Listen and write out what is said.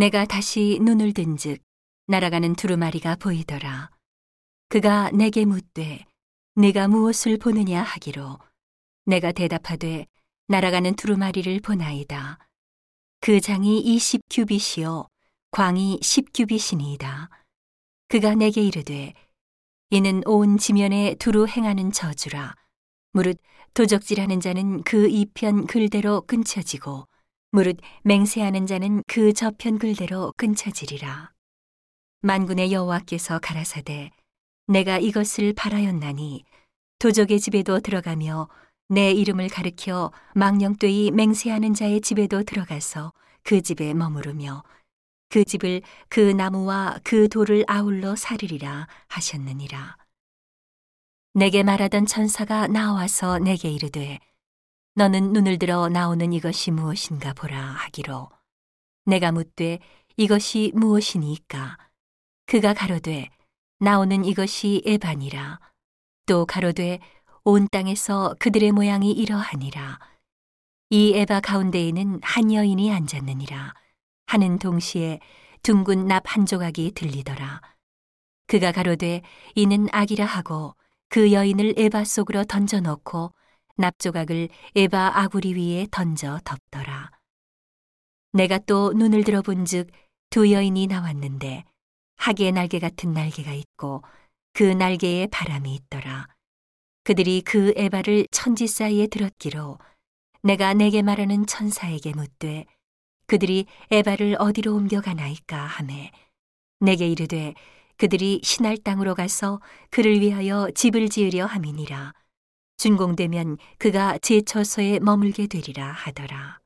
내가 다시 눈을 든즉 날아가는 두루마리가 보이더라. 그가 내게 묻되 네가 무엇을 보느냐 하기로 내가 대답하되 날아가는 두루마리를 보나이다. 그 장이 20규빗이요 광이 10규빗이니이다. 그가 내게 이르되 이는 온 지면에 두루 행하는 저주라. 무릇 도적질하는 자는 그 이편 글대로 끊쳐지고 무릇 맹세하는 자는 그 저편 글대로 끊쳐지리라. 만군의 여호와께서 가라사대 내가 이것을 바라였나니 도적의 집에도 들어가며 내 이름을 가르켜 망령되이 맹세하는 자의 집에도 들어가서 그 집에 머무르며 그 집을 그 나무와 그 돌을 아울러 사르리라 하셨느니라. 내게 말하던 천사가 나와서 내게 이르되 너는 눈을 들어 나오는 이것이 무엇인가 보라 하기로 내가 묻되 이것이 무엇이니까? 그가 가로되 나오는 이것이 에반이라. 또 가로되 온 땅에서 그들의 모양이 이러하니라. 이 에바 가운데에는 한 여인이 앉았느니라. 하는 동시에 둥근 납 한 조각이 들리더라. 그가 가로되 이는 악이라 하고 그 여인을 에바 속으로 던져 넣고 납조각을 에바 아구리 위에 던져 덮더라. 내가 또 눈을 들어본즉 두 여인이 나왔는데 하계 날개 같은 날개가 있고 그 날개에 바람이 있더라. 그들이 그 에바를 천지 사이에 들었기로 내가 내게 말하는 천사에게 묻되 그들이 에바를 어디로 옮겨가나이까 하매 내게 이르되 그들이 신할 땅으로 가서 그를 위하여 집을 지으려 함이니라. 준공되면 그가 제 처소에 머물게 되리라 하더라.